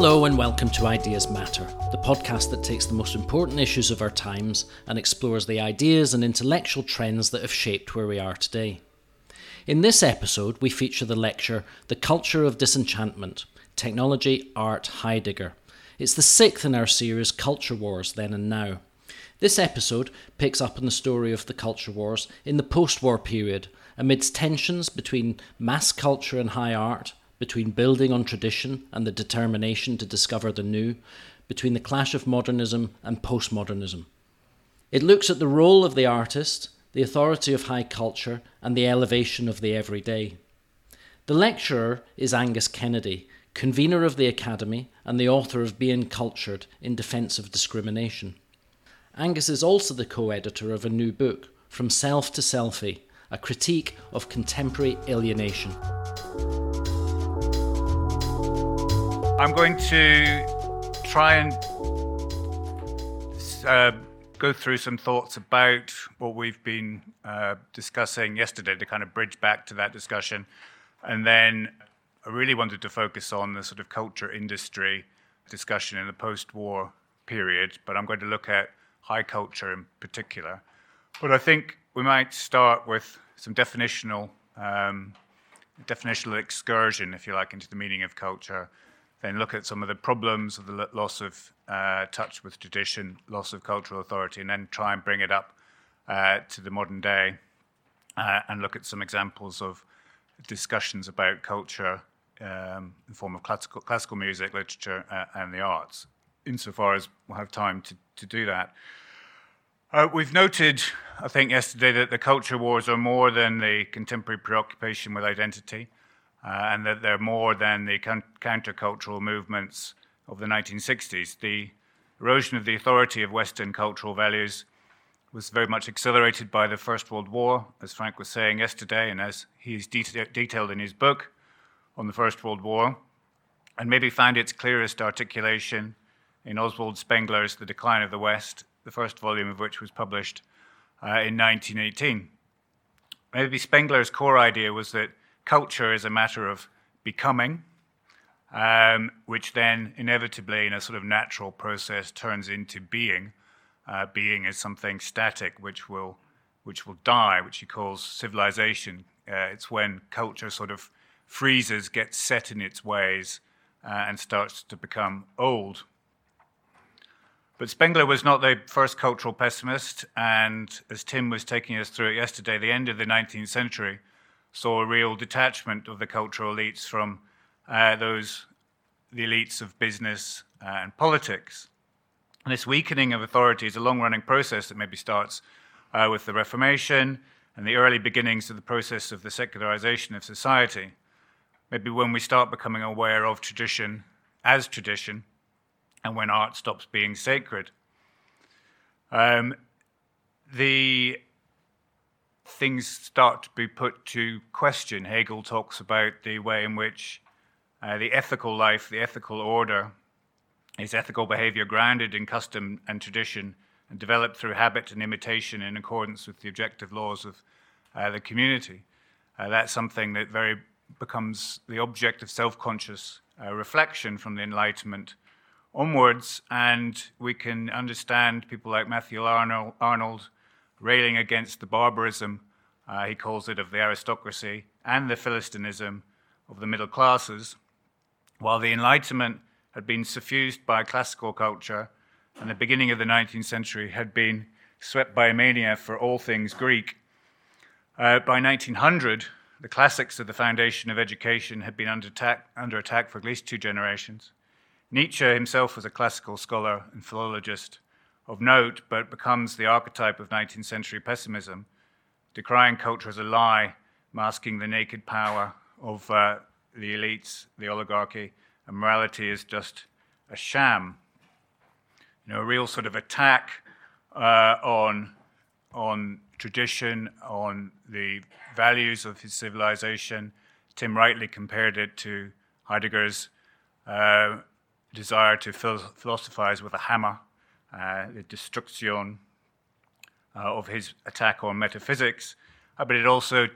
Hello, and welcome to Ideas Matter, the podcast that takes the most important issues of our times and explores the ideas and intellectual trends that have shaped where we are today. In this episode, we feature the lecture The Culture of Disenchantment Technology, Art, Heidegger. It's the sixth in our series Culture Wars Then and Now. This episode picks up on the story of the culture wars in the post war period, amidst tensions between mass culture and high art, between building on tradition and the determination to discover the new, between the clash of modernism and postmodernism. It looks at the role of the artist, the authority of high culture, and the elevation of the everyday. The lecturer is Angus Kennedy, convener of the Academy and the author of Being Cultured in Defence of Discrimination. Angus is also the co editor of a new book, From Self to Selfie A Critique of Contemporary Alienation. I'm going to try and uh, go through some thoughts about what we've been uh, discussing yesterday to kind of bridge back to that discussion. And then I really wanted to focus on the sort of culture industry discussion in the post war period, but I'm going to look at high culture in particular. But I think we might start with some definitional. Um, definitional excursion, if you like, into the meaning of culture, then look at some of the problems of the loss of uh, touch with tradition, loss of cultural authority, and then try and bring it up uh, to the modern day uh, and look at some examples of discussions about culture um, in the form of classical, classical music, literature, uh, and the arts, insofar as we'll have time to, to do that. Uh, we've noted, I think, yesterday that the culture wars are more than the contemporary preoccupation with identity uh, and that they're more than the countercultural movements of the 1960s. The erosion of the authority of Western cultural values was very much accelerated by the First World War, as Frank was saying yesterday, and as he's deta- detailed in his book on the First World War, and maybe found its clearest articulation in Oswald Spengler's The Decline of the West, the first volume of which was published uh, in 1918. Maybe Spengler's core idea was that culture is a matter of becoming, um, which then inevitably, in a sort of natural process, turns into being. Uh, being is something static, which will, which will die, which he calls civilization. Uh, it's when culture sort of freezes, gets set in its ways, uh, and starts to become old. But Spengler was not the first cultural pessimist, and as Tim was taking us through it yesterday, the end of the 19th century saw a real detachment of the cultural elites from uh, those the elites of business uh, and politics. And this weakening of authority is a long-running process that maybe starts uh, with the Reformation and the early beginnings of the process of the secularization of society. Maybe when we start becoming aware of tradition as tradition, and when art stops being sacred. Um, the things start to be put to question. Hegel talks about the way in which uh, the ethical life, the ethical order, is ethical behavior grounded in custom and tradition and developed through habit and imitation in accordance with the objective laws of uh, the community. Uh, that's something that very becomes the object of self-conscious uh, reflection from the Enlightenment onwards, and we can understand people like Matthew Arnold railing against the barbarism, uh, he calls it, of the aristocracy and the Philistinism of the middle classes, while the Enlightenment had been suffused by classical culture and the beginning of the 19th century had been swept by a mania for all things Greek. Uh, by 1900, the classics of the foundation of education had been under attack, under attack for at least two generations. Nietzsche himself was a classical scholar and philologist of note, but becomes the archetype of 19th century pessimism, decrying culture as a lie, masking the naked power of uh, the elites, the oligarchy, and morality is just a sham. You know, a real sort of attack uh, on, on tradition, on the values of his civilization. Tim rightly compared it to Heidegger's uh, desire to philosophize with a hammer the destruction uh, of his attack on metaphysics, uh, but it also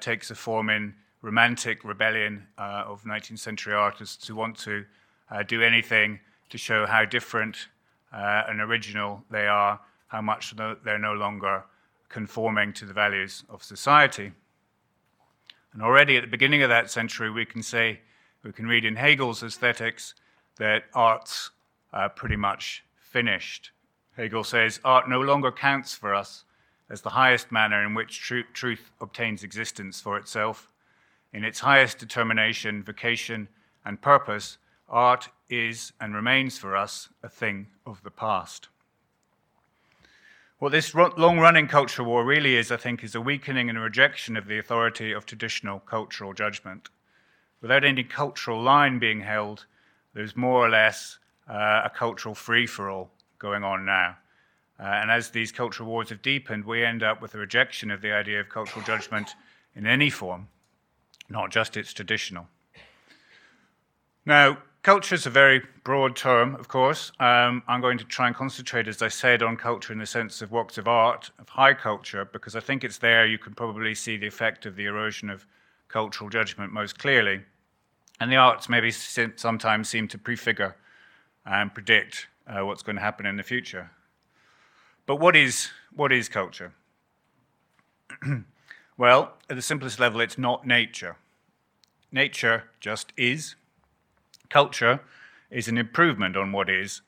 takes a form in romantic rebellion of 19th century artists who want to uh, do anything to show how different uh, and original they are, how much they're no longer conforming to the values of society. And already at the beginning of that century, we can say, we can read in Hegel's Aesthetics that art's uh, pretty much finished. Hegel says, art no longer counts for us as the highest manner in which tr- truth obtains existence for itself. In its highest determination, vocation, and purpose, art is and remains for us a thing of the past. What this long running culture war really is, I think, is a weakening and a rejection of the authority of traditional cultural judgment. Without any cultural line being held, there's more or less a cultural free for all going on now. Uh, and as these cultural wars have deepened, we end up with a rejection of the idea of cultural judgment in any form, not just its traditional. Now, culture is a very broad term, of course. Um, I'm going to try and concentrate, as I said, on culture in the sense of works of art, of high culture, because I think it's there you can probably see the effect of the erosion of cultural judgment most clearly. And the arts maybe sometimes seem to prefigure and predict uh, what's going to happen in the future. But what is, what is culture? well, at the simplest level, it's not nature. Nature just is. Culture is an improvement on what is,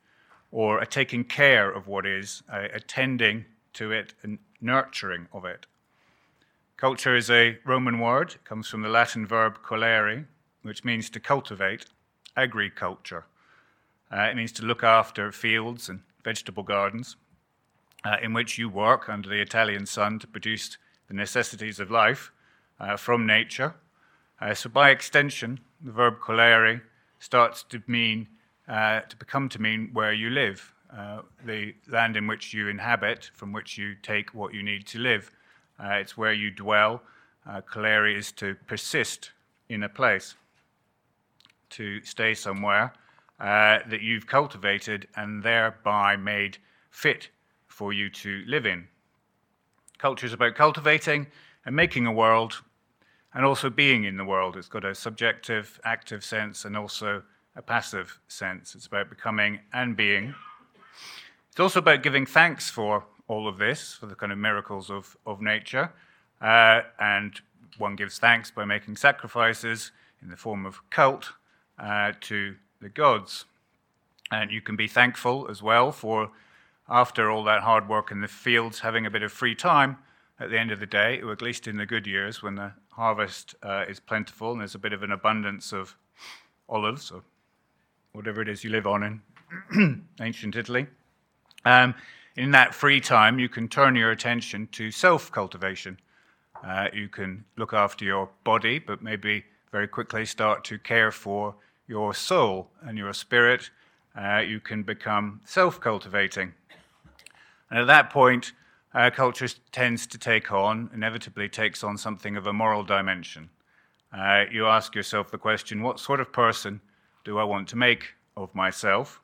or a taking care of what is, attending to it and nurturing of it. Culture is a Roman word, it comes from the Latin verb colere, which means to cultivate, agriculture. Uh, it means to look after fields and vegetable gardens uh, in which you work under the Italian sun to produce the necessities of life uh, from nature. Uh, so, by extension, the verb colere starts to mean uh, to become to mean where you live, uh, the land in which you inhabit, from which you take what you need to live. It's where you dwell. colere is to persist in a place, to stay somewhere that you've cultivated and thereby made fit for you to live in. Culture is about cultivating and making a world and also being in the world. It's got a subjective, active sense and also a passive sense. It's about becoming and being. It's also about giving thanks for all of this, for the kind of miracles of, of nature. Uh, and one gives thanks by making sacrifices in the form of cult uh, to the gods. And you can be thankful as well for after all that hard work in the fields, having a bit of free time at the end of the day, or at least in the good years when the harvest uh, is plentiful and there's a bit of an abundance of olives or whatever it is you live on in ancient Italy. Um, in that free time, you can turn your attention to self cultivation. Uh, you can look after your body, but maybe very quickly start to care for your soul and your spirit. Uh, you can become self cultivating. And at that point, uh, culture tends to take on, inevitably takes on something of a moral dimension. Uh, you ask yourself the question what sort of person do I want to make of myself?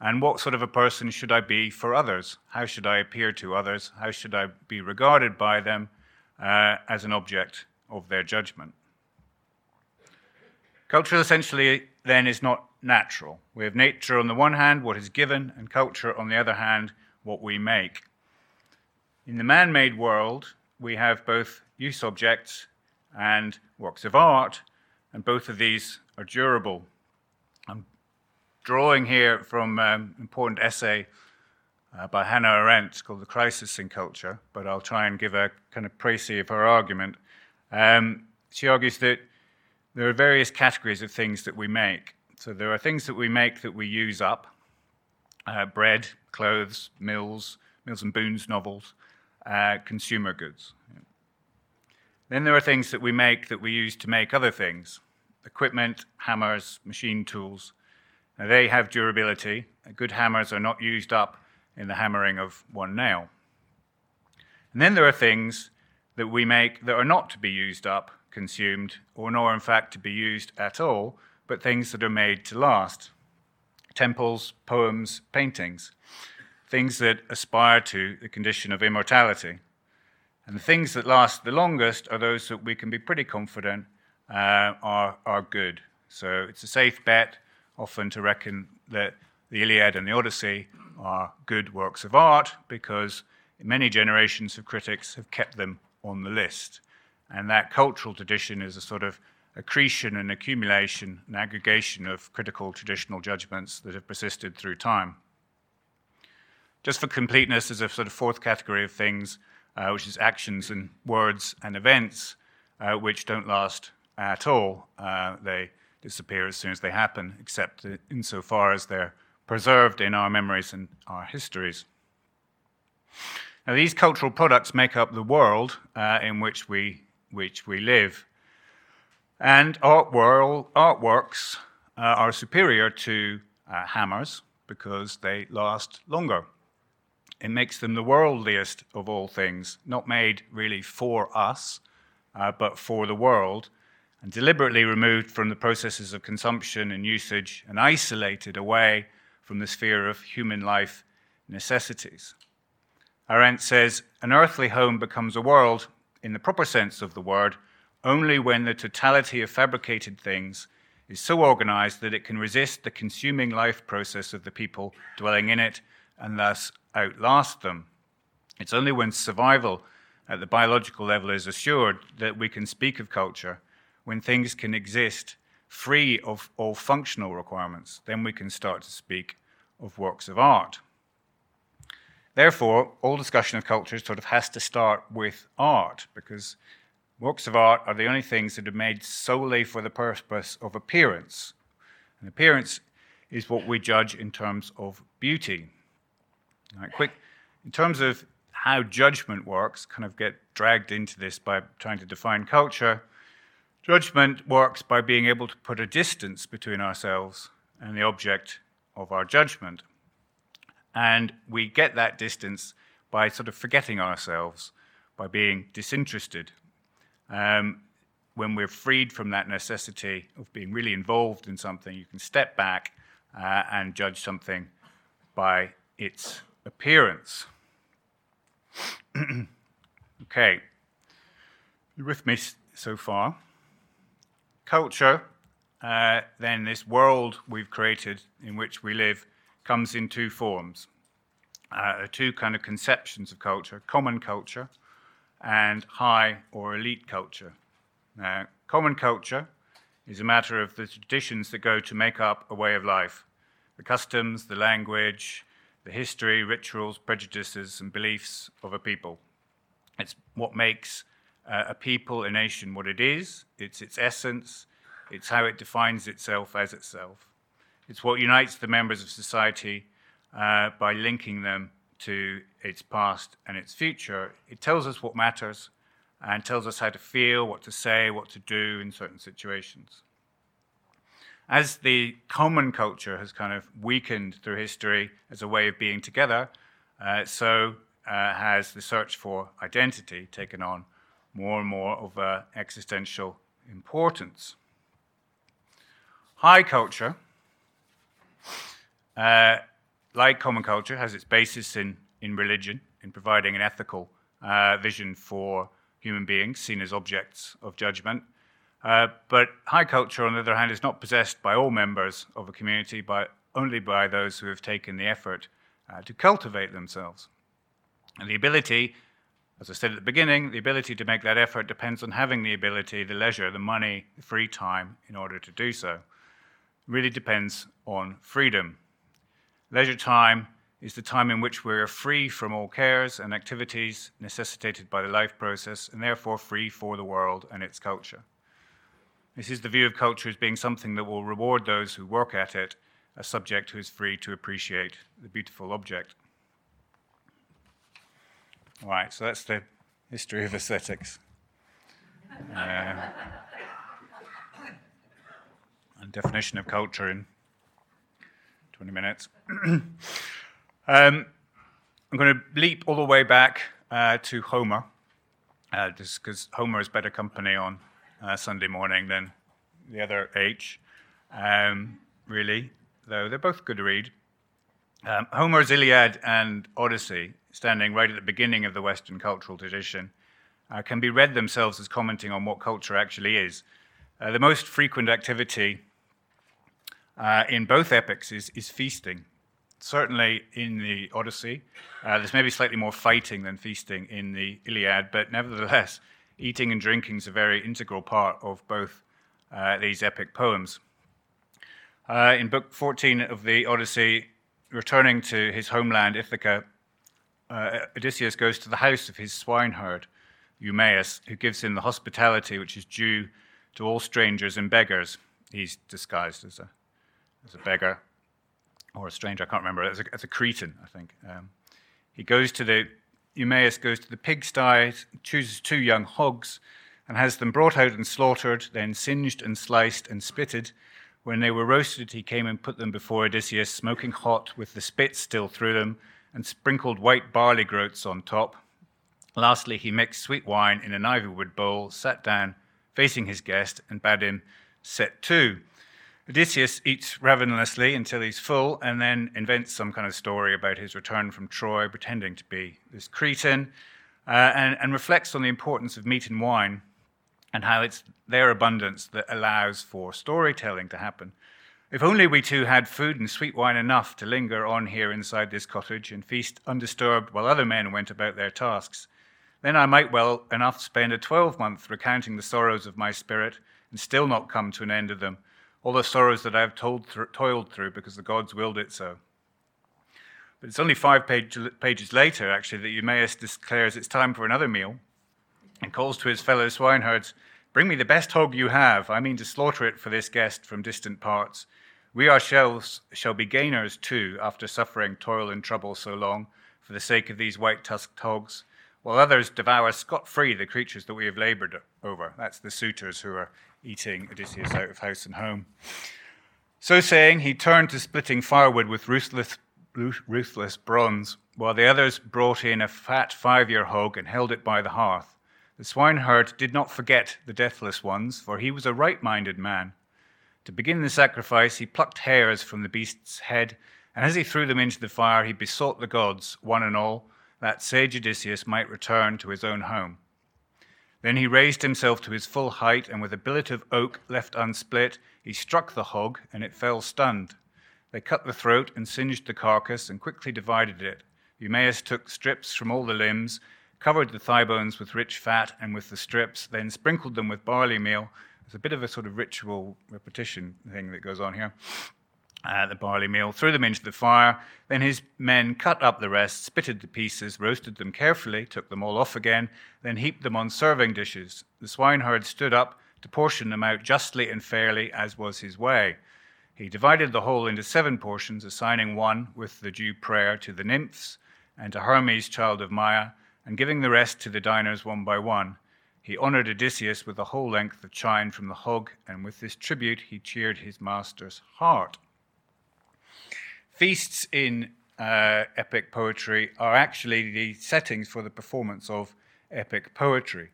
And what sort of a person should I be for others? How should I appear to others? How should I be regarded by them uh, as an object of their judgment? Culture essentially then is not natural. We have nature on the one hand, what is given, and culture on the other hand, what we make. In the man made world, we have both use objects and works of art, and both of these are durable. I'm drawing here from an important essay uh, by Hannah Arendt called The Crisis in Culture, but I'll try and give a kind of précis of her argument. Um, she argues that there are various categories of things that we make. So there are things that we make that we use up, uh, bread, clothes, Mills, Mills and Boon's novels, uh, consumer goods. Then there are things that we make that we use to make other things equipment, hammers, machine tools. Now, they have durability. Good hammers are not used up in the hammering of one nail. And then there are things that we make that are not to be used up, consumed, or nor in fact to be used at all, but things that are made to last temples, poems, paintings, things that aspire to the condition of immortality. And the things that last the longest are those that we can be pretty confident uh, are, are good. So it's a safe bet often to reckon that the Iliad and the Odyssey are good works of art because many generations of critics have kept them on the list. And that cultural tradition is a sort of accretion and accumulation and aggregation of critical traditional judgments that have persisted through time. Just for completeness, there's a sort of fourth category of things, uh, which is actions and words and events, uh, which don't last at all. Uh, they disappear as soon as they happen, except insofar as they're preserved in our memories and our histories. Now, these cultural products make up the world uh, in which we, which we live. And art world, artworks uh, are superior to uh, hammers because they last longer. It makes them the worldliest of all things, not made really for us, uh, but for the world, and deliberately removed from the processes of consumption and usage and isolated away from the sphere of human life necessities. Arendt says an earthly home becomes a world, in the proper sense of the word, only when the totality of fabricated things is so organized that it can resist the consuming life process of the people dwelling in it and thus outlast them. It's only when survival at the biological level is assured that we can speak of culture, when things can exist free of all functional requirements, then we can start to speak of works of art. Therefore, all discussion of culture sort of has to start with art, because works of art are the only things that are made solely for the purpose of appearance. And appearance is what we judge in terms of beauty. Right, quick, in terms of how judgment works, kind of get dragged into this by trying to define culture. Judgment works by being able to put a distance between ourselves and the object of our judgment. And we get that distance by sort of forgetting ourselves, by being disinterested. Um, when we're freed from that necessity of being really involved in something, you can step back uh, and judge something by its appearance. okay, you with me so far? Culture, uh, then this world we've created in which we live, comes in two forms. Uh, two kind of conceptions of culture common culture and high or elite culture. Now, common culture is a matter of the traditions that go to make up a way of life the customs, the language, the history, rituals, prejudices, and beliefs of a people. It's what makes uh, a people, a nation, what it is, it's its essence, it's how it defines itself as itself. It's what unites the members of society uh, by linking them to its past and its future. It tells us what matters and tells us how to feel, what to say, what to do in certain situations as the common culture has kind of weakened through history as a way of being together, uh, so uh, has the search for identity taken on more and more of uh, existential importance. High culture, uh, like common culture, has its basis in, in religion, in providing an ethical uh, vision for human beings seen as objects of judgment. Uh, but high culture, on the other hand, is not possessed by all members of a community, but only by those who have taken the effort uh, to cultivate themselves. And the ability, as I said at the beginning, the ability to make that effort depends on having the ability, the leisure, the money, the free time in order to do so. Really depends on freedom. Leisure time is the time in which we are free from all cares and activities necessitated by the life process, and therefore free for the world and its culture. This is the view of culture as being something that will reward those who work at it, a subject who is free to appreciate the beautiful object. All right, so that's the history of aesthetics. Uh, and definition of culture in 20 minutes. um, I'm going to leap all the way back uh, to Homer, uh, just because Homer is better company on uh, Sunday morning than the other H, um, really, though they're both good to read. Um, Homer's Iliad and Odyssey, standing right at the beginning of the Western cultural tradition, uh, can be read themselves as commenting on what culture actually is. Uh, the most frequent activity uh, in both epics is, is feasting. Certainly in the Odyssey, uh, there's maybe slightly more fighting than feasting in the Iliad, but nevertheless, eating and drinking is a very integral part of both uh, these epic poems. Uh, in Book 14 of the Odyssey, returning to his homeland, Ithaca, uh, Odysseus goes to the house of his swineherd, Eumaeus, who gives him the hospitality which is due to all strangers and beggars. He's disguised as a, as a beggar or a stranger, I can't remember, as a, as a Cretan, I think. Um, he goes to the, Eumaeus goes to the pigsty, chooses two young hogs, and has them brought out and slaughtered, then singed and sliced and spitted. When they were roasted, he came and put them before Odysseus, smoking hot, with the spit still through them, and sprinkled white barley groats on top. Lastly, he mixed sweet wine in an ivywood bowl, sat down, facing his guest, and bade him set to. Odysseus eats ravenously until he's full, and then invents some kind of story about his return from Troy, pretending to be this Cretan, uh, and, and reflects on the importance of meat and wine and how it's their abundance that allows for storytelling to happen. If only we two had food and sweet wine enough to linger on here inside this cottage and feast undisturbed while other men went about their tasks, then I might well enough spend a twelvemonth recounting the sorrows of my spirit and still not come to an end of them, all the sorrows that I have toiled through because the gods willed it so. But it's only five page, pages later, actually, that Eumaeus declares it's time for another meal and calls to his fellow swineherds, Bring me the best hog you have. I mean to slaughter it for this guest from distant parts. We ourselves shall be gainers too, after suffering toil and trouble so long, for the sake of these white tusked hogs, while others devour scot free the creatures that we have labored over. That's the suitors who are eating Odysseus out of house and home. So saying, he turned to splitting firewood with ruthless, ruthless bronze, while the others brought in a fat five year hog and held it by the hearth. The swineherd did not forget the deathless ones, for he was a right minded man. To begin the sacrifice, he plucked hairs from the beast's head, and as he threw them into the fire, he besought the gods, one and all, that sage Odysseus might return to his own home. Then he raised himself to his full height, and with a billet of oak left unsplit, he struck the hog, and it fell stunned. They cut the throat and singed the carcass, and quickly divided it. Eumaeus took strips from all the limbs, covered the thigh bones with rich fat and with the strips, then sprinkled them with barley meal It's a bit of a sort of ritual repetition thing that goes on here. Uh, the barley meal, threw them into the fire. Then his men cut up the rest, spitted the pieces, roasted them carefully, took them all off again, then heaped them on serving dishes. The swineherd stood up to portion them out justly and fairly, as was his way. He divided the whole into seven portions, assigning one with the due prayer to the nymphs and to Hermes, child of Maia, and giving the rest to the diners one by one. He honored Odysseus with the whole length of chine from the hog, and with this tribute he cheered his master's heart. Feasts in uh, epic poetry are actually the settings for the performance of epic poetry.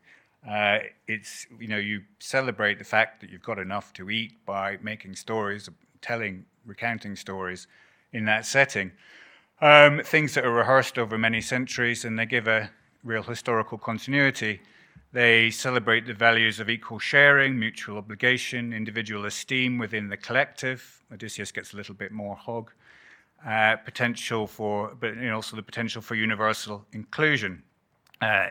Uh, it's you know you celebrate the fact that you've got enough to eat by making stories, telling, recounting stories in that setting. Um, things that are rehearsed over many centuries, and they give a real historical continuity. They celebrate the values of equal sharing, mutual obligation, individual esteem within the collective. Odysseus gets a little bit more hog. Uh, potential for, but you know, also the potential for universal inclusion. Uh,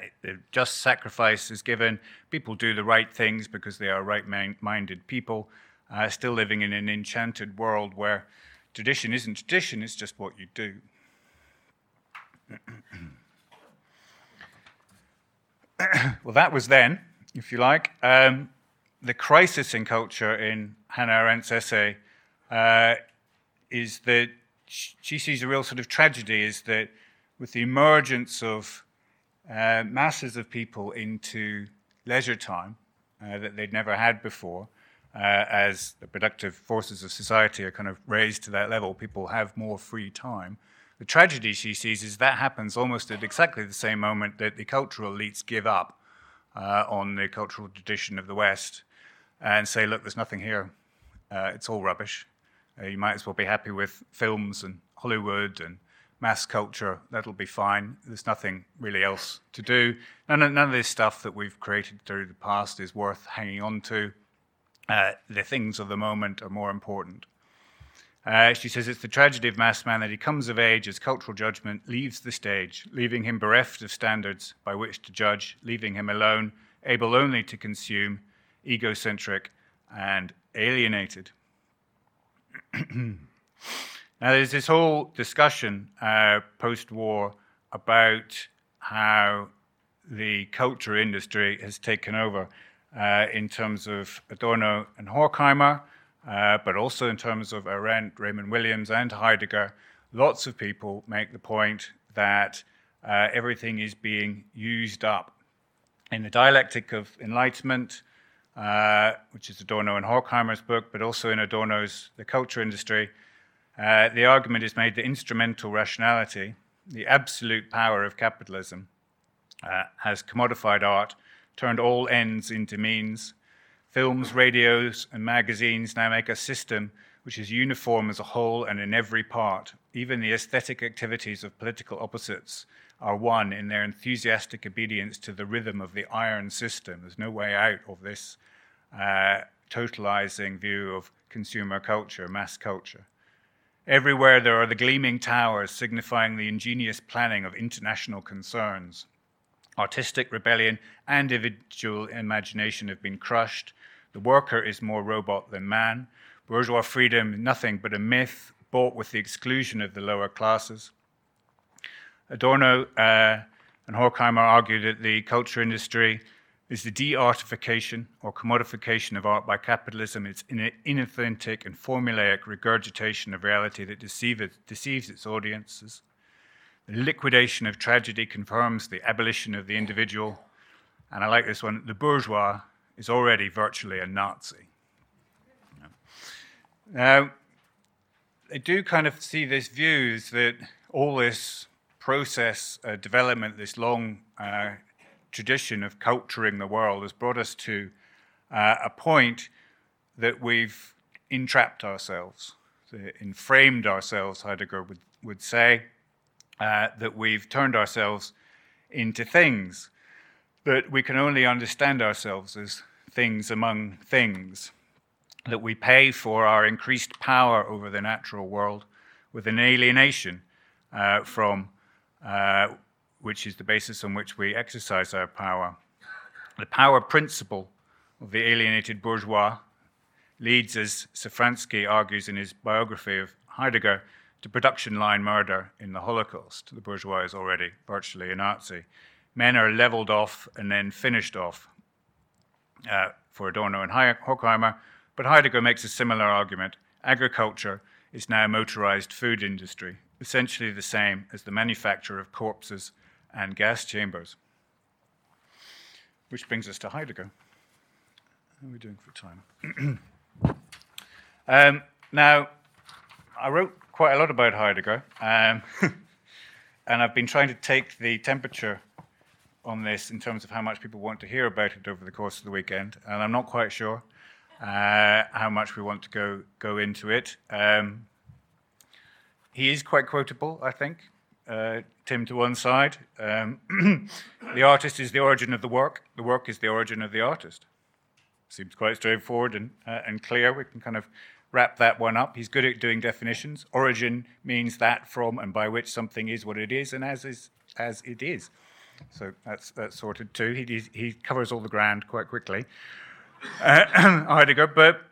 just sacrifice is given. People do the right things because they are right minded people, uh, still living in an enchanted world where tradition isn't tradition, it's just what you do. well, that was then, if you like. Um, the crisis in culture in Hannah Arendt's essay uh, is that she sees a real sort of tragedy is that with the emergence of uh, masses of people into leisure time uh, that they'd never had before, uh, as the productive forces of society are kind of raised to that level, people have more free time. The tragedy she sees is that happens almost at exactly the same moment that the cultural elites give up uh, on the cultural tradition of the West and say, look, there's nothing here. Uh, it's all rubbish. Uh, you might as well be happy with films and Hollywood and mass culture. That'll be fine. There's nothing really else to do. None of, none of this stuff that we've created through the past is worth hanging on to. Uh, the things of the moment are more important. Uh, she says it's the tragedy of mass man that he comes of age as cultural judgment leaves the stage, leaving him bereft of standards by which to judge, leaving him alone, able only to consume, egocentric, and alienated. now, there's this whole discussion uh, post war about how the culture industry has taken over uh, in terms of Adorno and Horkheimer, uh, but also in terms of Arendt, Raymond Williams, and Heidegger. Lots of people make the point that uh, everything is being used up. In the dialectic of enlightenment, uh, which is Adorno and Horkheimer's book, but also in Adorno's The Culture Industry, uh, the argument is made that instrumental rationality, the absolute power of capitalism, uh, has commodified art, turned all ends into means. Films, radios, and magazines now make a system which is uniform as a whole and in every part. Even the aesthetic activities of political opposites are one in their enthusiastic obedience to the rhythm of the iron system. There's no way out of this uh, totalizing view of consumer culture, mass culture. Everywhere there are the gleaming towers signifying the ingenious planning of international concerns. Artistic rebellion and individual imagination have been crushed. The worker is more robot than man. Bourgeois freedom, nothing but a myth bought with the exclusion of the lower classes. Adorno uh, and Horkheimer argue that the culture industry is the de-artification or commodification of art by capitalism. It's an inauthentic and formulaic regurgitation of reality that deceives, deceives its audiences. The liquidation of tragedy confirms the abolition of the individual. And I like this one the bourgeois is already virtually a Nazi. Now, they do kind of see this view that all this process, uh, development, this long uh, tradition of culturing the world has brought us to uh, a point that we've entrapped ourselves, enframed ourselves, Heidegger would, would say, uh, that we've turned ourselves into things, that we can only understand ourselves as things among things, that we pay for our increased power over the natural world with an alienation uh, from uh, which is the basis on which we exercise our power. The power principle of the alienated bourgeois leads, as Safranski argues in his biography of Heidegger, to production line murder in the Holocaust. The bourgeois is already virtually a Nazi. Men are leveled off and then finished off uh, for Adorno and Horkheimer, but Heidegger makes a similar argument. Agriculture is now a motorized food industry, essentially the same as the manufacture of corpses and gas chambers. Which brings us to Heidegger. How are we doing for time? um, now, I wrote quite a lot about Heidegger, um, and I've been trying to take the temperature on this in terms of how much people want to hear about it over the course of the weekend, and I'm not quite sure uh, how much we want to go go into it. Um, he is quite quotable, I think uh, Tim to one side. Um, the artist is the origin of the work, the work is the origin of the artist. Seems quite straightforward and, uh, and clear. We can kind of wrap that one up. He's good at doing definitions. Origin means that from and by which something is what it is and as is as it is. So that's that's sorted too. He he covers all the ground quite quickly. Uh, Heidegger, but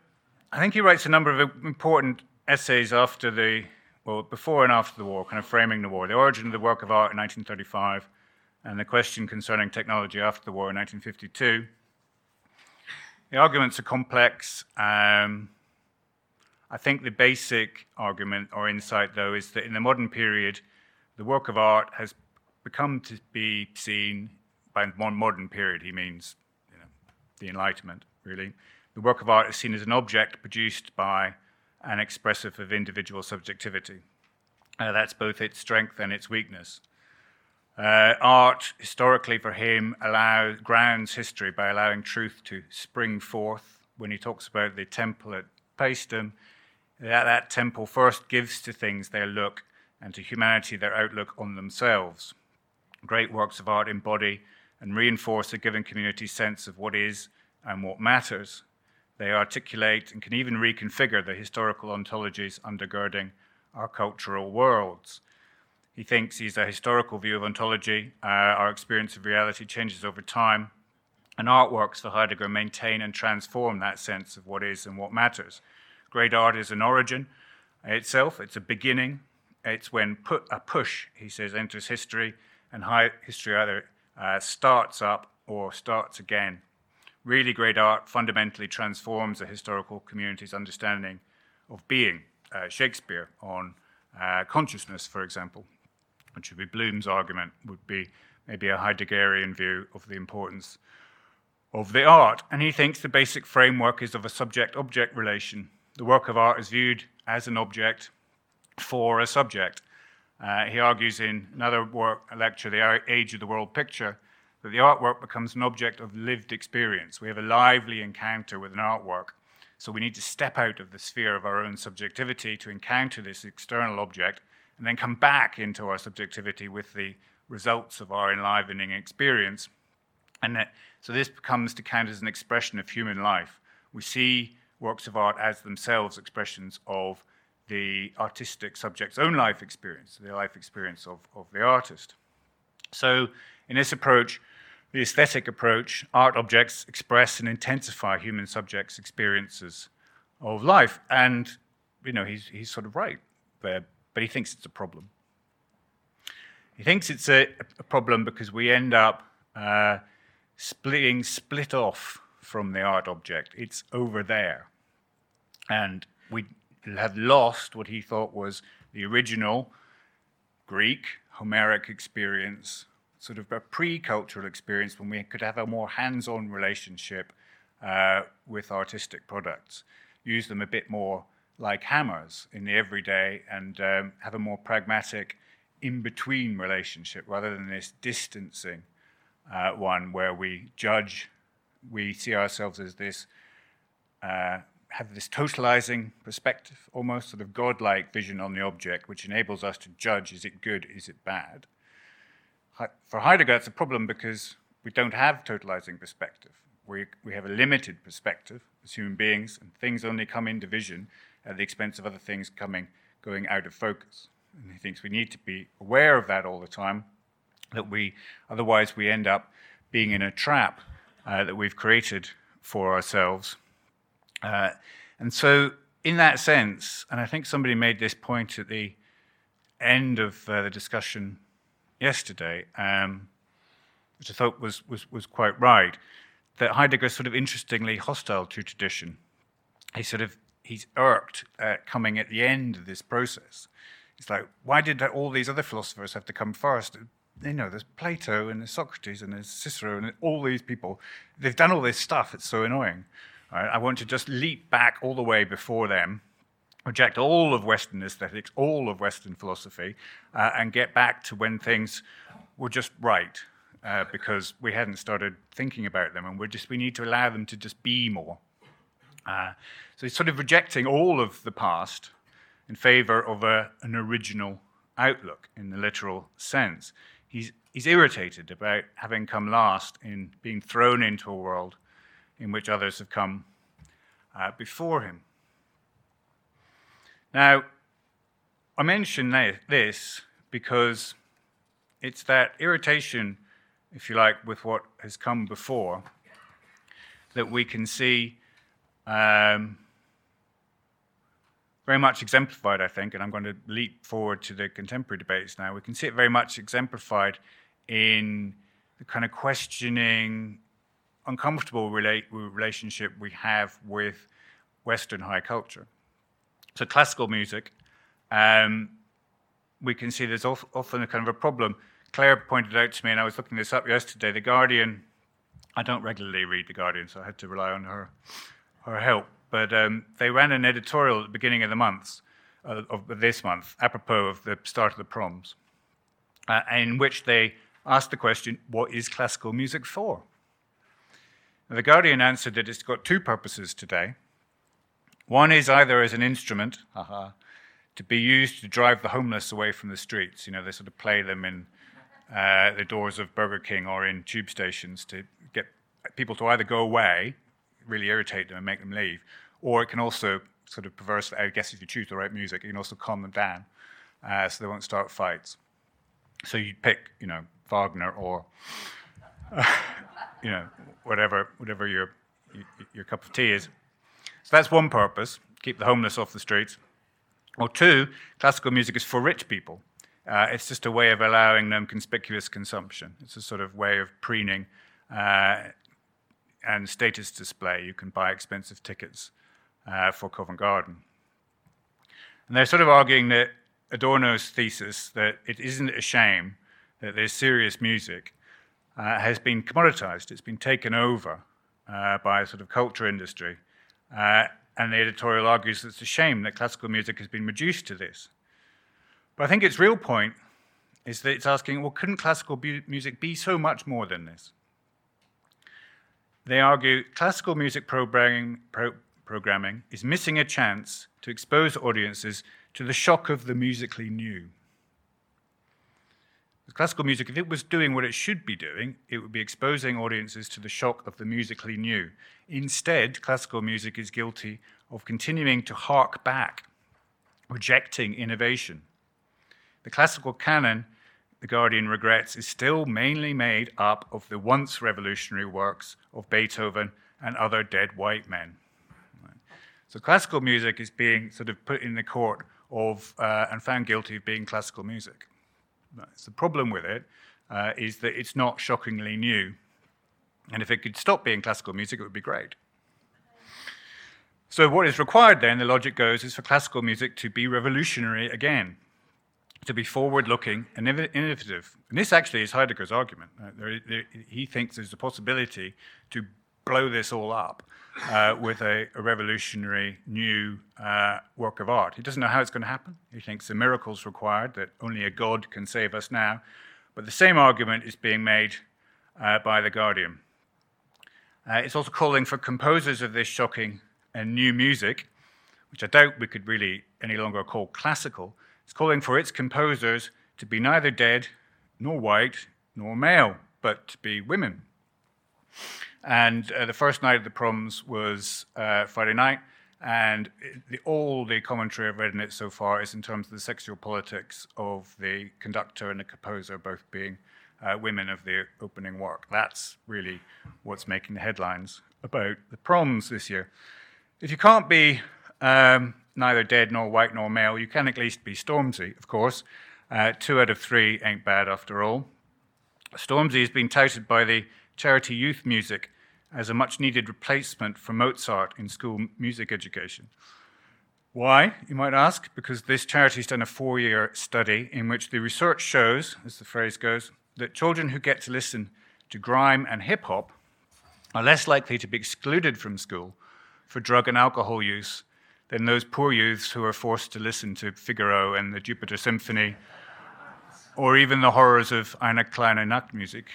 I think he writes a number of important essays after the well, before and after the war, kind of framing the war, the origin of the work of art in 1935, and the question concerning technology after the war in 1952. The arguments are complex. Um, I think the basic argument or insight, though, is that in the modern period, the work of art has become to be seen by modern period. He means you know, the Enlightenment, really. The work of art is seen as an object produced by and expressive of individual subjectivity. Uh, that's both its strength and its weakness. Uh, art, historically for him, grounds history by allowing truth to spring forth. When he talks about the temple at Paestum, that, that temple first gives to things their look and to humanity their outlook on themselves. Great works of art embody and reinforce a given community's sense of what is and what matters. They articulate and can even reconfigure the historical ontologies undergirding our cultural worlds. He thinks he's a historical view of ontology. Uh, our experience of reality changes over time, and artworks for Heidegger maintain and transform that sense of what is and what matters. Great art is an origin itself, it's a beginning. It's when put, a push, he says, enters history, and history either uh, starts up or starts again. Really great art fundamentally transforms a historical community's understanding of being. Uh, Shakespeare on uh, consciousness, for example, which would be Bloom's argument, would be maybe a Heideggerian view of the importance of the art. And he thinks the basic framework is of a subject object relation. The work of art is viewed as an object for a subject. Uh, he argues in another work, lecture, The Age of the World Picture, that the artwork becomes an object of lived experience. We have a lively encounter with an artwork, so we need to step out of the sphere of our own subjectivity to encounter this external object and then come back into our subjectivity with the results of our enlivening experience. And that, so this becomes to count as an expression of human life. We see works of art as themselves expressions of the artistic subject's own life experience, the life experience of, of the artist. So, in this approach, the aesthetic approach, art objects express and intensify human subjects' experiences of life. And, you know, he's, he's sort of right there, but he thinks it's a problem. He thinks it's a, a problem because we end up uh, splitting, split off from the art object. It's over there. And we have lost what he thought was the original Greek Homeric experience, sort of a pre cultural experience when we could have a more hands on relationship uh, with artistic products, use them a bit more like hammers in the everyday, and um, have a more pragmatic in between relationship rather than this distancing uh, one where we judge, we see ourselves as this. Uh, have this totalizing perspective, almost sort of godlike vision on the object, which enables us to judge is it good, is it bad. For Heidegger, it's a problem because we don't have totalizing perspective. We, we have a limited perspective as human beings, and things only come into vision at the expense of other things coming, going out of focus. And he thinks we need to be aware of that all the time, that we, otherwise, we end up being in a trap uh, that we've created for ourselves uh, and so, in that sense, and I think somebody made this point at the end of uh, the discussion yesterday, um, which I thought was, was, was quite right, that Heidegger is sort of interestingly hostile to tradition. He sort of he's irked at coming at the end of this process. It's like, why did all these other philosophers have to come first? You know, there's Plato and there's Socrates and there's Cicero and all these people. They've done all this stuff. It's so annoying. Right? I want to just leap back all the way before them, reject all of Western aesthetics, all of Western philosophy, uh, and get back to when things were just right. Uh, because we hadn't started thinking about them, and we just we need to allow them to just be more. Uh, so he's sort of rejecting all of the past in favor of a, an original outlook in the literal sense. He's, he's irritated about having come last in being thrown into a world in which others have come uh, before him. Now, I mention this because it's that irritation, if you like, with what has come before that we can see um, very much exemplified, I think, and I'm going to leap forward to the contemporary debates now. We can see it very much exemplified in the kind of questioning uncomfortable relate, relationship we have with Western high culture. So, classical music, um, we can see there's often a kind of a problem. Claire pointed out to me, and I was looking this up yesterday, The Guardian. I don't regularly read The Guardian, so I had to rely on her, her help. But um, they ran an editorial at the beginning of the month, uh, of this month, apropos of the start of the proms, uh, in which they asked the question, What is classical music for? The Guardian answered that it's got two purposes today. One is either as an instrument, haha, to be used to drive the homeless away from the streets. You know, they sort of play them in uh, the doors of Burger King or in tube stations to get people to either go away, really irritate them and make them leave. Or it can also sort of perverse, I guess if you choose the right music, you can also calm them down uh, so they won't start fights. So you pick, you know, Wagner or, uh, you know, whatever, whatever your, your cup of tea is. So that's one purpose, keep the homeless off the streets. Or two, classical music is for rich people. Uh, it's just a way of allowing them conspicuous consumption. It's a sort of way of preening uh, and status display. You can buy expensive tickets uh, for Covent Garden. And they're sort of arguing that Adorno's thesis that it isn't a shame that there's serious music uh, has been commoditized. It's been taken over uh, by a sort of culture industry. Uh, and the editorial argues that it's a shame that classical music has been reduced to this. But I think its real point is that it's asking, well, couldn't classical bu- music be so much more than this? They argue classical music programming, pro- programming is missing a chance to expose audiences to the shock of the musically new. Classical music, if it was doing what it should be doing, it would be exposing audiences to the shock of the musically new. Instead, classical music is guilty of continuing to hark back, rejecting innovation. The classical canon, The Guardian regrets, is still mainly made up of the once revolutionary works of Beethoven and other dead white men. So classical music is being sort of put in the court of uh, and found guilty of being classical music. The problem with it uh, is that it's not shockingly new. And if it could stop being classical music, it would be great. So, what is required then, the logic goes, is for classical music to be revolutionary again, to be forward looking and innovative. And this actually is Heidegger's argument. Uh, there, there, he thinks there's a possibility to blow this all up uh, with a, a, revolutionary new uh, work of art. He doesn't know how it's going to happen. He thinks the miracle's required, that only a God can save us now. But the same argument is being made uh, by The Guardian. Uh, it's also calling for composers of this shocking and new music, which I doubt we could really any longer call classical. It's calling for its composers to be neither dead, nor white, nor male, but to be women. And uh, the first night of the proms was uh, Friday night, and the, all the commentary I've read in it so far is in terms of the sexual politics of the conductor and the composer both being uh, women of the opening work. That's really what's making the headlines about the proms this year. If you can't be um, neither dead nor white nor male, you can at least be Stormzy, of course. Uh, two out of three ain't bad after all. Stormzy has been touted by the charity Youth Music as a much needed replacement for Mozart in school music education. Why, you might ask? Because this charity has done a four year study in which the research shows, as the phrase goes, that children who get to listen to grime and hip hop are less likely to be excluded from school for drug and alcohol use than those poor youths who are forced to listen to Figaro and the Jupiter Symphony or even the horrors of Eine kleine Nachtmusik.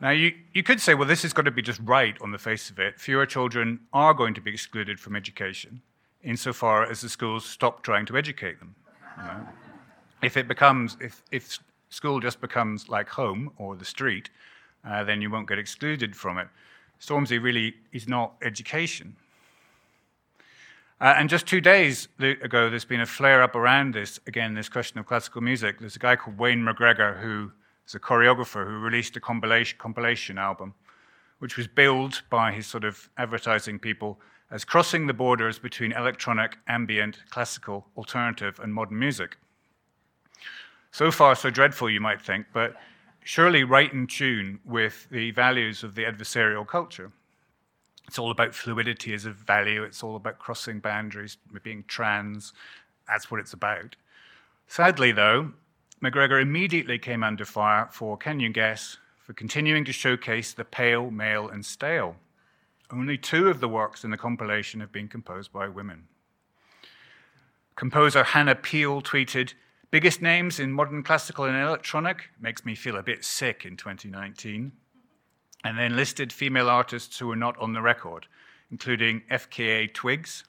Now, you, you could say, well, this is going to be just right on the face of it. Fewer children are going to be excluded from education insofar as the schools stop trying to educate them. You know? If it becomes, if, if school just becomes like home or the street, uh, then you won't get excluded from it. Stormzy really is not education. Uh, and just two days ago, there's been a flare up around this, again, this question of classical music. There's a guy called Wayne McGregor who A choreographer who released a compilation, compilation album, which was billed by his sort of advertising people as crossing the borders between electronic, ambient, classical, alternative, and modern music. So far, so dreadful, you might think, but surely right in tune with the values of the adversarial culture. It's all about fluidity as a value, it's all about crossing boundaries, being trans. That's what it's about. Sadly, though, McGregor immediately came under fire for, can you guess, for continuing to showcase the pale, male, and stale. Only two of the works in the compilation have been composed by women. Composer Hannah Peel tweeted, Biggest names in modern classical and electronic makes me feel a bit sick in 2019. And then listed female artists who were not on the record, including FKA Twigs,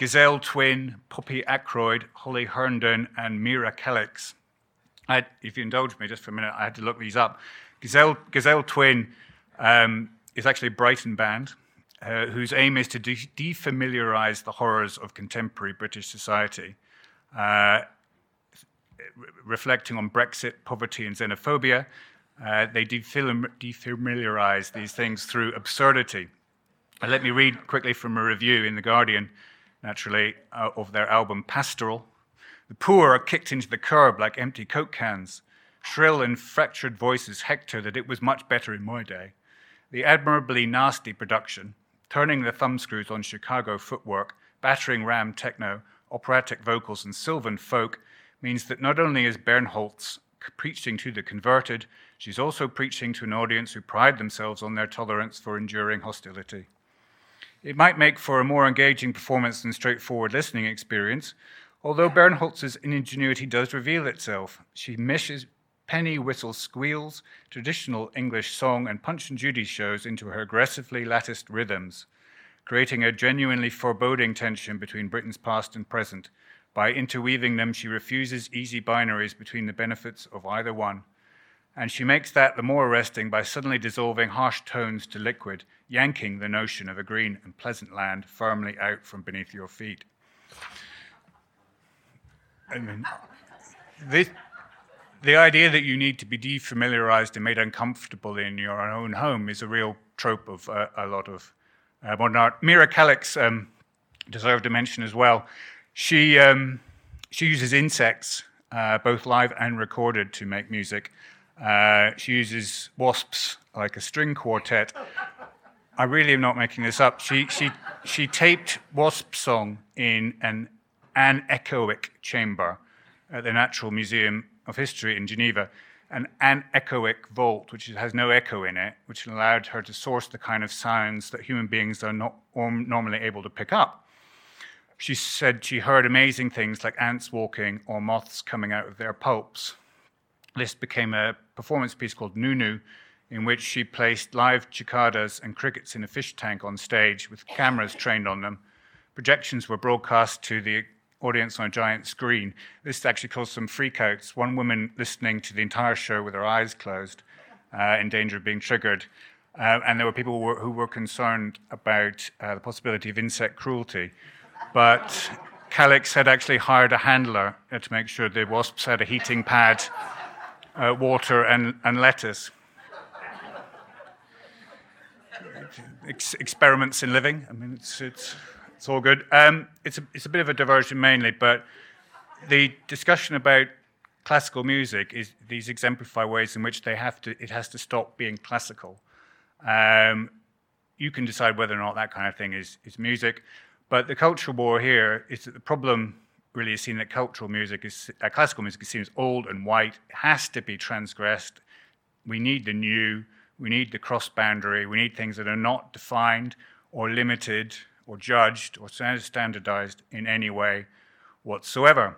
Gazelle Twin, Poppy Ackroyd, Holly Herndon, and Mira Calix. if you indulge me just for a minute, I had to look these up. Gazelle, Gazelle Twin um, is actually a Brighton band uh, whose aim is to de- defamiliarize the horrors of contemporary British society, uh, reflecting on Brexit, poverty, and xenophobia. Uh, they defamiliarize these things through absurdity. let me read quickly from a review in The Guardian, naturally, uh, of their album Pastoral. The poor are kicked into the curb like empty Coke cans. Shrill and fractured voices hector that it was much better in my day. The admirably nasty production, turning the thumbscrews on Chicago footwork, battering ram techno, operatic vocals, and sylvan folk, means that not only is Bernholz preaching to the converted, she's also preaching to an audience who pride themselves on their tolerance for enduring hostility. It might make for a more engaging performance than straightforward listening experience, although Bernholz's ingenuity does reveal itself. She meshes penny whistle squeals, traditional English song, and Punch and Judy shows into her aggressively latticed rhythms, creating a genuinely foreboding tension between Britain's past and present. By interweaving them, she refuses easy binaries between the benefits of either one. And she makes that the more arresting by suddenly dissolving harsh tones to liquid, yanking the notion of a green and pleasant land firmly out from beneath your feet. I mean, this, the idea that you need to be defamiliarized and made uncomfortable in your own home is a real trope of uh, a lot of uh, modern art. Mira Calix um, deserved a mention as well. She, um, she uses insects, uh, both live and recorded, to make music. Uh, she uses wasps like a string quartet. I really am not making this up. She, she, she taped Wasp Song in an anechoic chamber at the Natural Museum of History in Geneva, an anechoic vault, which has no echo in it, which allowed her to source the kind of sounds that human beings are not normally able to pick up. She said she heard amazing things like ants walking or moths coming out of their pulps. This became a performance piece called Nunu, in which she placed live cicadas and crickets in a fish tank on stage with cameras trained on them. Projections were broadcast to the audience on a giant screen. This actually caused some freakouts. One woman listening to the entire show with her eyes closed, uh, in danger of being triggered. Uh, and there were people who were, who were concerned about uh, the possibility of insect cruelty. But Calix had actually hired a handler to make sure the wasps had a heating pad, uh, water, and, and lettuce. Ex- experiments in living. I mean, it's, it's it's all good. Um, it's, a, it's a bit of a diversion mainly, but the discussion about classical music is these exemplify ways in which they have to, it has to stop being classical. Um, you can decide whether or not that kind of thing is, is music, but the cultural war here is that the problem really seen that cultural music is uh, classical music as old and white. Has to be transgressed. We need the new. We need the cross boundary. We need things that are not defined or limited or judged or standardized in any way whatsoever.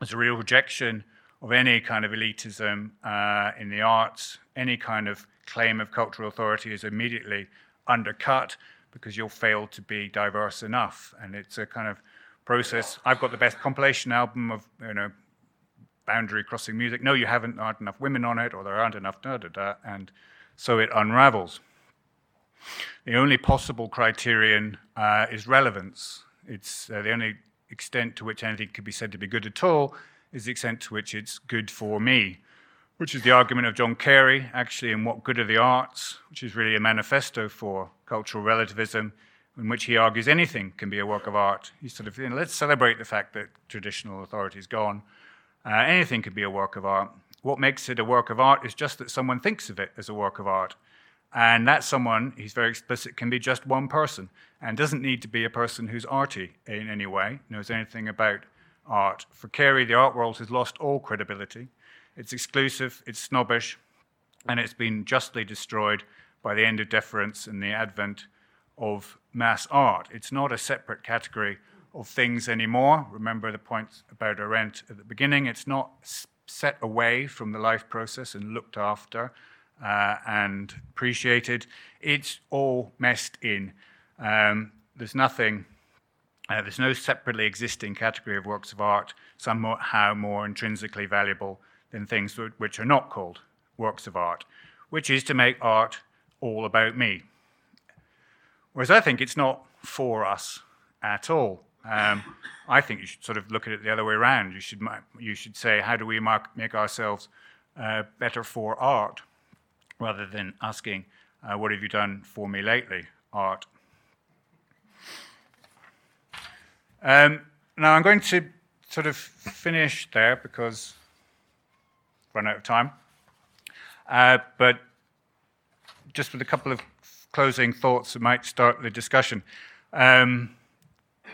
There's a real rejection of any kind of elitism uh, in the arts. Any kind of claim of cultural authority is immediately undercut because you'll fail to be diverse enough. And it's a kind of process. I've got the best compilation album of you know boundary crossing music. No, you haven't. There aren't enough women on it, or there aren't enough da da da, and so it unravels. The only possible criterion uh, is relevance. It's uh, the only extent to which anything could be said to be good at all is the extent to which it's good for me, which is the argument of John Carey, actually, in What Good Are the Arts, which is really a manifesto for cultural relativism, in which he argues anything can be a work of art. He sort of, you know, let's celebrate the fact that traditional authority is gone. Uh, anything can be a work of art. What makes it a work of art is just that someone thinks of it as a work of art. And that someone, he's very explicit, can be just one person and doesn't need to be a person who's arty in any way, knows anything about art. For Carey, the art world has lost all credibility. It's exclusive, it's snobbish, and it's been justly destroyed by the end of deference and the advent of mass art. It's not a separate category of things anymore. Remember the point about Arendt at the beginning. It's not set away from the life process and looked after uh, and appreciated. It's all messed in. Um, there's nothing, uh, there's no separately existing category of works of art somehow more intrinsically valuable than things which are not called works of art. which is to make art all about me. Whereas I think it's not for us at all. Um, I think you should sort of look at it the other way around. You should, you should say, how do we make ourselves uh, better for art, rather than asking, uh, what have you done for me lately, art? Um, now I'm going to sort of finish there because I've run out of time. Uh, but just with a couple of closing thoughts that might start the discussion. Um,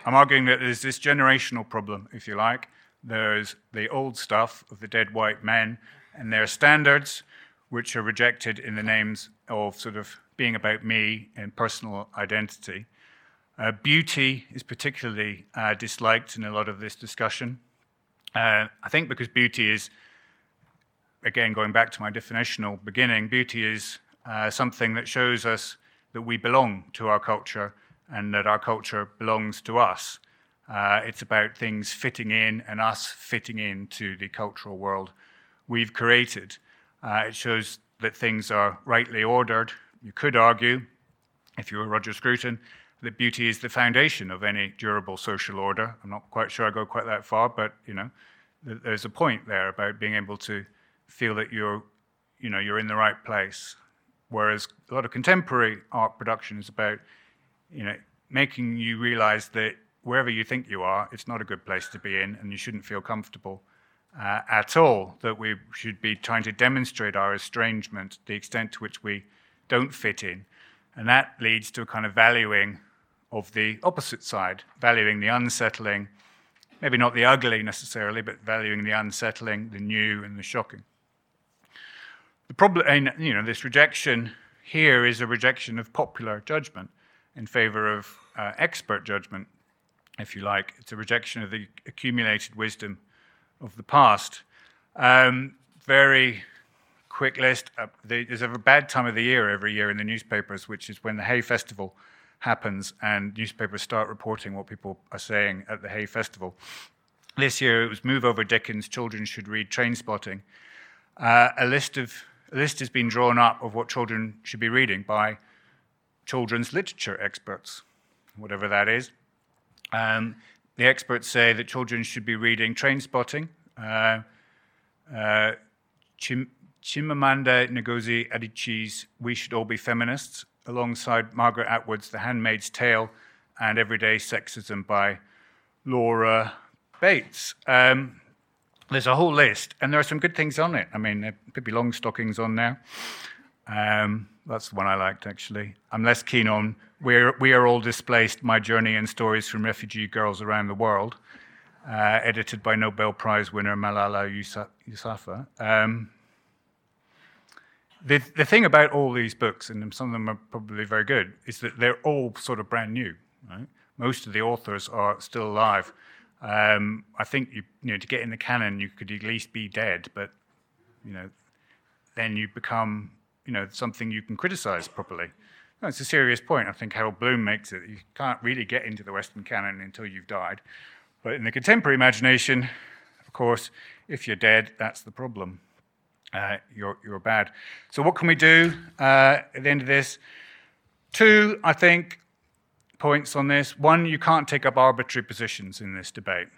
I'm arguing that there's this generational problem, if you like. There's the old stuff of the dead white men and their standards, which are rejected in the names of sort of being about me and personal identity. Uh, beauty is particularly uh, disliked in a lot of this discussion. Uh, I think because beauty is, again, going back to my definitional beginning, beauty is uh, something that shows us that we belong to our culture and that our culture belongs to us. Uh, it's about things fitting in and us fitting into the cultural world we've created. Uh, it shows that things are rightly ordered. You could argue, if you were Roger Scruton, that beauty is the foundation of any durable social order. I'm not quite sure I go quite that far, but you know, there's a point there about being able to feel that you're, you know, you're in the right place. Whereas a lot of contemporary art production is about, you know, making you realize that wherever you think you are, it's not a good place to be in, and you shouldn't feel comfortable uh, at all. That we should be trying to demonstrate our estrangement, the extent to which we don't fit in, and that leads to a kind of valuing of the opposite side, valuing the unsettling, maybe not the ugly necessarily, but valuing the unsettling, the new, and the shocking. The problem, and you know, this rejection here is a rejection of popular judgment in favor of uh, expert judgment, if you like. It's a rejection of the accumulated wisdom of the past. Um, very quick list. Uh, there's a bad time of the year every year in the newspapers, which is when the Hay Festival happens and newspapers start reporting what people are saying at the Hay Festival. This year it was Move Over Dickens, Children Should Read Trainspotting. Uh, a list of a list has been drawn up of what children should be reading by children's literature experts, whatever that is. Um, the experts say that children should be reading Trainspotting, uh, uh, Chim- Chimamanda Ngozi Adichie's We Should All Be Feminists, alongside Margaret Atwood's The Handmaid's Tale and Everyday Sexism by Laura Bates. Um, there's a whole list, and there are some good things on it. I mean, there could be long stockings on there. Um, that's the one I liked, actually. I'm less keen on We're, We Are All Displaced My Journey and Stories from Refugee Girls Around the World, uh, edited by Nobel Prize winner Malala Yousafzai. Um, the, the thing about all these books, and some of them are probably very good, is that they're all sort of brand new. Right? Most of the authors are still alive. Um, I think you, you know, to get in the canon, you could at least be dead, but you know, then you become you know something you can criticize properly. That's a serious point. I think Harold Bloom makes it. You can't really get into the Western canon until you've died. But in the contemporary imagination, of course, if you're dead, that's the problem. Uh, you're, you're bad. So, what can we do uh, at the end of this? Two, I think, points on this. One, you can't take up arbitrary positions in this debate.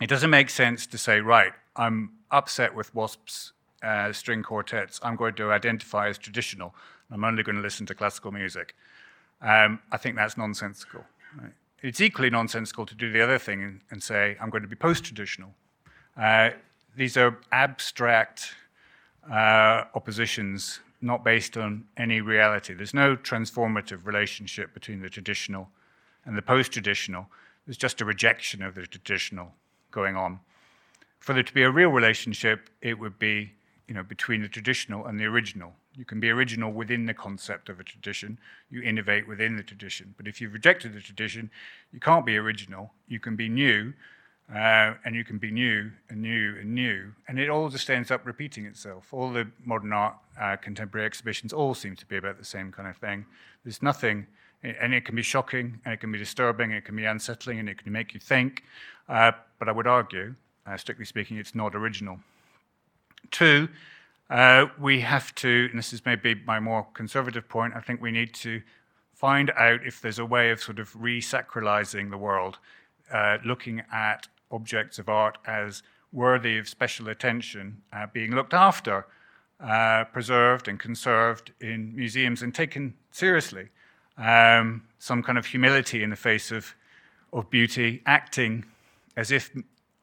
It doesn't make sense to say, right, I'm upset with WASP's uh, string quartets. I'm going to identify as traditional. I'm only going to listen to classical music. Um, I think that's nonsensical. Right? It's equally nonsensical to do the other thing and, say, I'm going to be post traditional. Uh, these are abstract uh, oppositions not based on any reality. There's no transformative relationship between the traditional and the post traditional. There's just a rejection of the traditional going on. For there to be a real relationship, it would be you know, between the traditional and the original. You can be original within the concept of a tradition, you innovate within the tradition. But if you've rejected the tradition, you can't be original. You can be new, uh, and you can be new and new and new, and it all just ends up repeating itself. All the modern art, uh, contemporary exhibitions, all seem to be about the same kind of thing. There's nothing, and it can be shocking, and it can be disturbing, and it can be unsettling, and it can make you think. Uh, but I would argue, uh, strictly speaking, it's not original. Two, Uh, we have to, and this is maybe my more conservative point, I think we need to find out if there's a way of sort of resacralizing the world, uh, looking at objects of art as worthy of special attention, uh, being looked after, uh, preserved and conserved in museums and taken seriously. Um, some kind of humility in the face of, of beauty, acting as if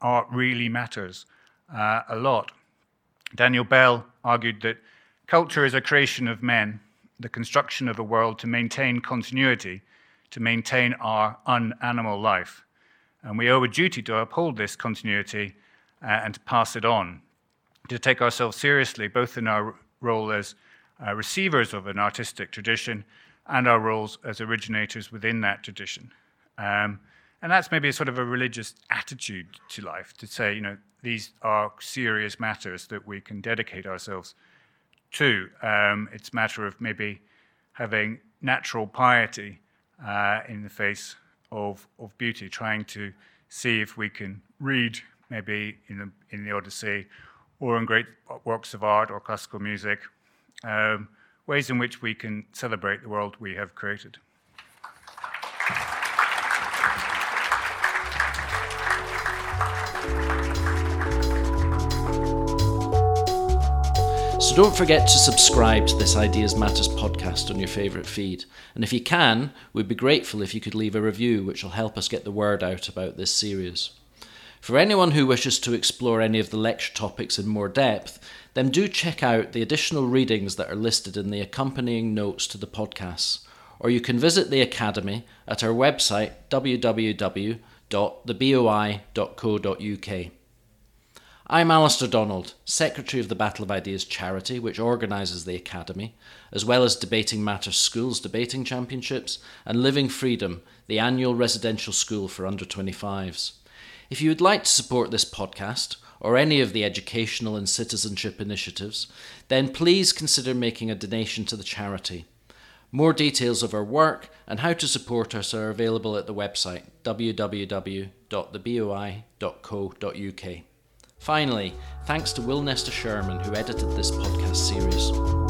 art really matters uh, a lot. Daniel Bell argued that culture is a creation of men, the construction of a world to maintain continuity, to maintain our unanimal life. And we owe a duty to uphold this continuity uh, and to pass it on, to take ourselves seriously, both in our role as uh, receivers of an artistic tradition and our roles as originators within that tradition. Um, and that's maybe a sort of a religious attitude to life to say, you know, these are serious matters that we can dedicate ourselves to. Um, it's a matter of maybe having natural piety uh, in the face of, of beauty, trying to see if we can read maybe in the, in the Odyssey or in great works of art or classical music, um, ways in which we can celebrate the world we have created. Don't forget to subscribe to this Ideas Matters podcast on your favourite feed. And if you can, we'd be grateful if you could leave a review, which will help us get the word out about this series. For anyone who wishes to explore any of the lecture topics in more depth, then do check out the additional readings that are listed in the accompanying notes to the podcasts. Or you can visit the Academy at our website www.theboi.co.uk. I'm Alistair Donald, Secretary of the Battle of Ideas charity, which organises the Academy, as well as Debating Matters Schools Debating Championships and Living Freedom, the annual residential school for under 25s. If you would like to support this podcast, or any of the educational and citizenship initiatives, then please consider making a donation to the charity. More details of our work and how to support us are available at the website www.theboi.co.uk. Finally, thanks to Will Nesta Sherman who edited this podcast series.